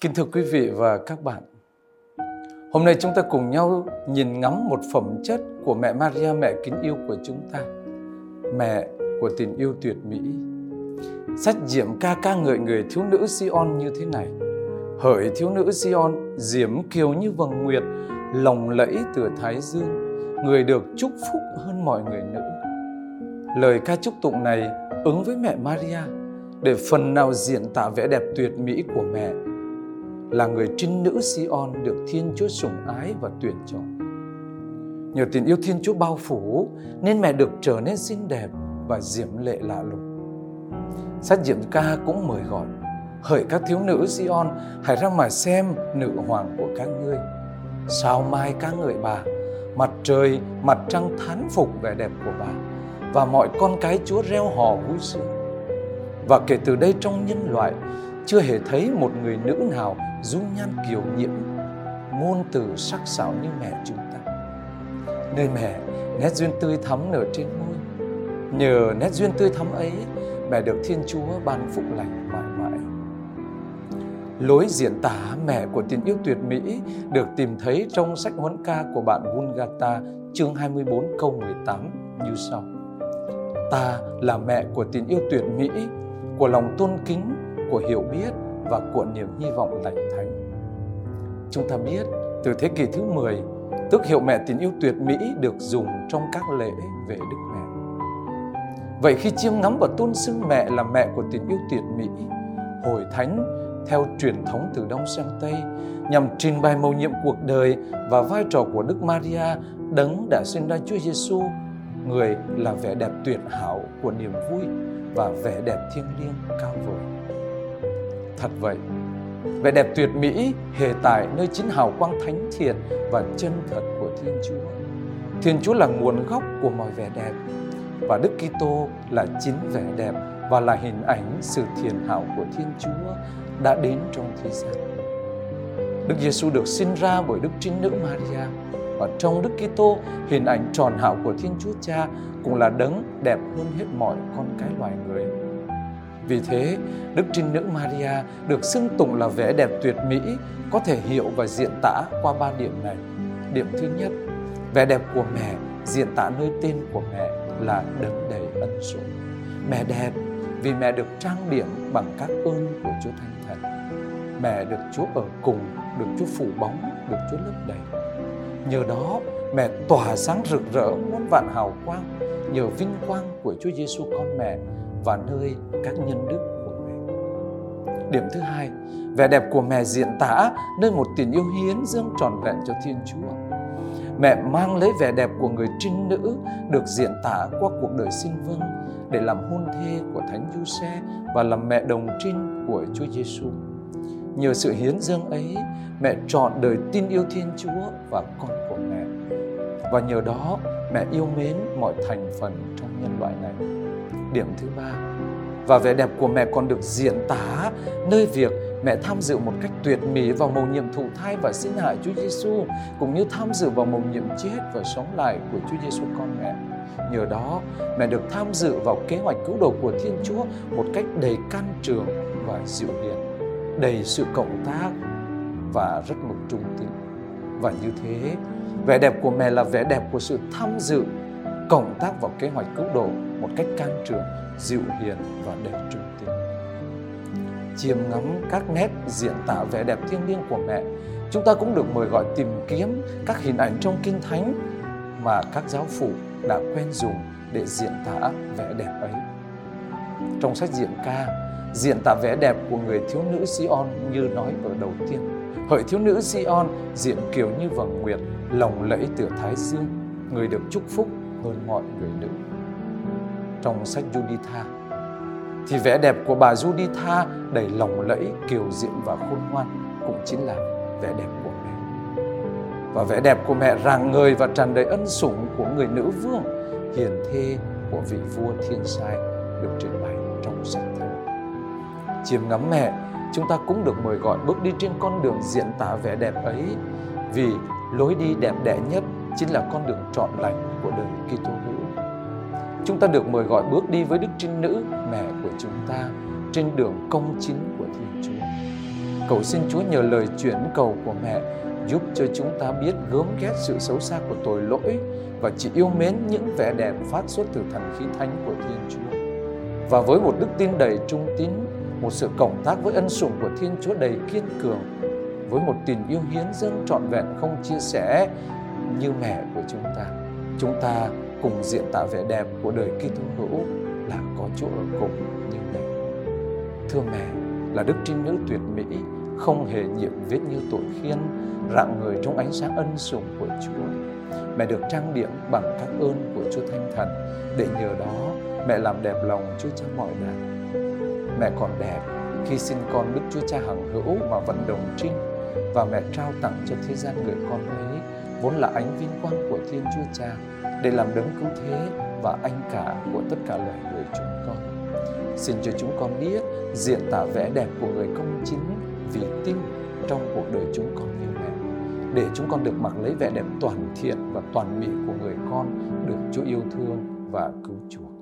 Kính thưa quý vị và các bạn, hôm nay chúng ta cùng nhau nhìn ngắm một phẩm chất của mẹ Maria, mẹ kính yêu của chúng ta, mẹ của tình yêu tuyệt mỹ. Sách diễm ca ca ngợi người thiếu nữ Sion như thế này. Hỡi thiếu nữ Sion, diễm kiều như vầng nguyệt, lồng lẫy từ Thái Dương, người được chúc phúc hơn mọi người nữ. Lời ca chúc tụng này ứng với mẹ Maria để phần nào diễn tả vẻ đẹp tuyệt mỹ của mẹ là người trinh nữ Sion được Thiên Chúa sủng ái và tuyển chọn. Nhờ tình yêu Thiên Chúa bao phủ nên mẹ được trở nên xinh đẹp và diễm lệ lạ lùng. Sách Diệm Ca cũng mời gọi Hỡi các thiếu nữ Sion, hãy ra mà xem nữ hoàng của các ngươi. Sao mai ca người bà, mặt trời, mặt trăng thán phục vẻ đẹp của bà và mọi con cái Chúa reo hò vui sướng. Và kể từ đây trong nhân loại chưa hề thấy một người nữ nào dung nhan kiều nhiễm, ngôn từ sắc sảo như mẹ chúng ta. Nơi mẹ, nét duyên tươi thắm nở trên môi. Nhờ nét duyên tươi thắm ấy, mẹ được Thiên Chúa ban phúc lành mãi mãi. Lối diễn tả mẹ của tình yêu tuyệt mỹ được tìm thấy trong sách huấn ca của bạn Vulgata chương 24 câu 18 như sau. Ta là mẹ của tình yêu tuyệt mỹ, của lòng tôn kính, của hiểu biết và của niềm hy vọng lành thánh. Chúng ta biết từ thế kỷ thứ 10, tước hiệu mẹ tình yêu tuyệt mỹ được dùng trong các lễ về Đức Mẹ. Vậy khi chiêm ngắm và tôn xưng mẹ là mẹ của tình yêu tuyệt mỹ, hồi thánh theo truyền thống từ Đông sang Tây nhằm trình bày mầu nhiệm cuộc đời và vai trò của Đức Maria đấng đã sinh ra Chúa Giêsu, người là vẻ đẹp tuyệt hảo của niềm vui và vẻ đẹp thiêng liêng cao vời. Thật vậy, vẻ đẹp tuyệt mỹ hề tại nơi chính hào quang thánh thiện và chân thật của Thiên Chúa. Thiên Chúa là nguồn gốc của mọi vẻ đẹp và Đức Kitô là chính vẻ đẹp và là hình ảnh sự thiền hảo của Thiên Chúa đã đến trong thế gian. Đức Giêsu được sinh ra bởi Đức Trinh Nữ Maria và trong Đức Kitô hình ảnh tròn hảo của Thiên Chúa Cha cũng là đấng đẹp hơn hết mọi con cái loài người. Vì thế, Đức Trinh Nữ Maria được xưng tụng là vẻ đẹp tuyệt mỹ có thể hiểu và diễn tả qua ba điểm này. Điểm thứ nhất, vẻ đẹp của mẹ diễn tả nơi tên của mẹ là đấng đầy ân sủng. Mẹ đẹp vì mẹ được trang điểm bằng các ơn của Chúa Thánh Thần. Mẹ được Chúa ở cùng, được Chúa phủ bóng, được Chúa lấp đầy. Nhờ đó, mẹ tỏa sáng rực rỡ muôn vạn hào quang nhờ vinh quang của Chúa Giêsu con mẹ và nơi các nhân đức của mẹ. Điểm thứ hai, vẻ đẹp của mẹ diện tả nơi một tình yêu hiến dâng tròn vẹn cho Thiên Chúa. Mẹ mang lấy vẻ đẹp của người trinh nữ được diện tả qua cuộc đời sinh vâng để làm hôn thê của Thánh Giuse và làm mẹ đồng trinh của Chúa Giêsu. Nhờ sự hiến dâng ấy, mẹ chọn đời tin yêu Thiên Chúa và con của mẹ. Và nhờ đó, mẹ yêu mến mọi thành phần trong nhân loại này. Điểm thứ ba, và vẻ đẹp của mẹ còn được diễn tả nơi việc mẹ tham dự một cách tuyệt mỹ vào mầu nhiệm thụ thai và sinh hạ Chúa Giêsu cũng như tham dự vào mầu nhiệm chết và sống lại của Chúa Giêsu con mẹ. Nhờ đó, mẹ được tham dự vào kế hoạch cứu độ của Thiên Chúa một cách đầy can trường và dịu hiền, đầy sự cộng tác và rất mực trung tín. Và như thế, vẻ đẹp của mẹ là vẻ đẹp của sự tham dự cộng tác vào kế hoạch cứu độ một cách can trường, dịu hiền và đầy trung tín. Chiêm ngắm các nét diễn tả vẻ đẹp thiêng liêng của mẹ, chúng ta cũng được mời gọi tìm kiếm các hình ảnh trong kinh thánh mà các giáo phụ đã quen dùng để diễn tả vẻ đẹp ấy. Trong sách diễn ca, diễn tả vẻ đẹp của người thiếu nữ Sion như nói ở đầu tiên. Hỡi thiếu nữ Sion, diện kiều như vầng nguyệt, lồng lẫy từ Thái Dương, người được chúc phúc hơn mọi người nữ. Trong sách Juditha, thì vẻ đẹp của bà Juditha đầy lồng lẫy, kiều diễm và khôn ngoan cũng chính là vẻ đẹp của mẹ. Và vẻ đẹp của mẹ rạng ngời và tràn đầy ân sủng của người nữ vương, hiền thê của vị vua thiên sai được trình bày trong sách thánh. Chiêm ngắm mẹ, chúng ta cũng được mời gọi bước đi trên con đường diễn tả vẻ đẹp ấy vì lối đi đẹp đẽ nhất chính là con đường trọn lành của đời Kitô hữu. Chúng ta được mời gọi bước đi với Đức Trinh Nữ, mẹ của chúng ta, trên đường công chính của Thiên Chúa. Cầu xin Chúa nhờ lời chuyển cầu của mẹ giúp cho chúng ta biết gớm ghét sự xấu xa của tội lỗi và chỉ yêu mến những vẻ đẹp phát xuất từ thần khí thánh của Thiên Chúa. Và với một đức tin đầy trung tín, một sự cộng tác với ân sủng của Thiên Chúa đầy kiên cường, với một tình yêu hiến dâng trọn vẹn không chia sẻ như mẹ của chúng ta. Chúng ta cùng diện tạo vẻ đẹp của đời Kitô hữu là có Chúa ở cùng như mẹ. Thưa mẹ, là đức trinh nữ tuyệt mỹ, không hề nhiệm vết như tội khiên, rạng người trong ánh sáng ân sủng của Chúa. Mẹ được trang điểm bằng các ơn của Chúa Thánh Thần, để nhờ đó mẹ làm đẹp lòng Chúa Cha mọi nạn. Mẹ còn đẹp khi sinh con Đức Chúa Cha hằng hữu mà vẫn đồng trinh và mẹ trao tặng cho thế gian người con ấy vốn là ánh vinh quang của Thiên Chúa Cha, để làm đấng cứu thế và anh cả của tất cả loài người chúng con. Xin cho chúng con biết diện tả vẻ đẹp của người công chính vì tin trong cuộc đời chúng con như mẹ để chúng con được mặc lấy vẻ đẹp toàn thiện và toàn mỹ của người con, được Chúa yêu thương và cứu chuộc.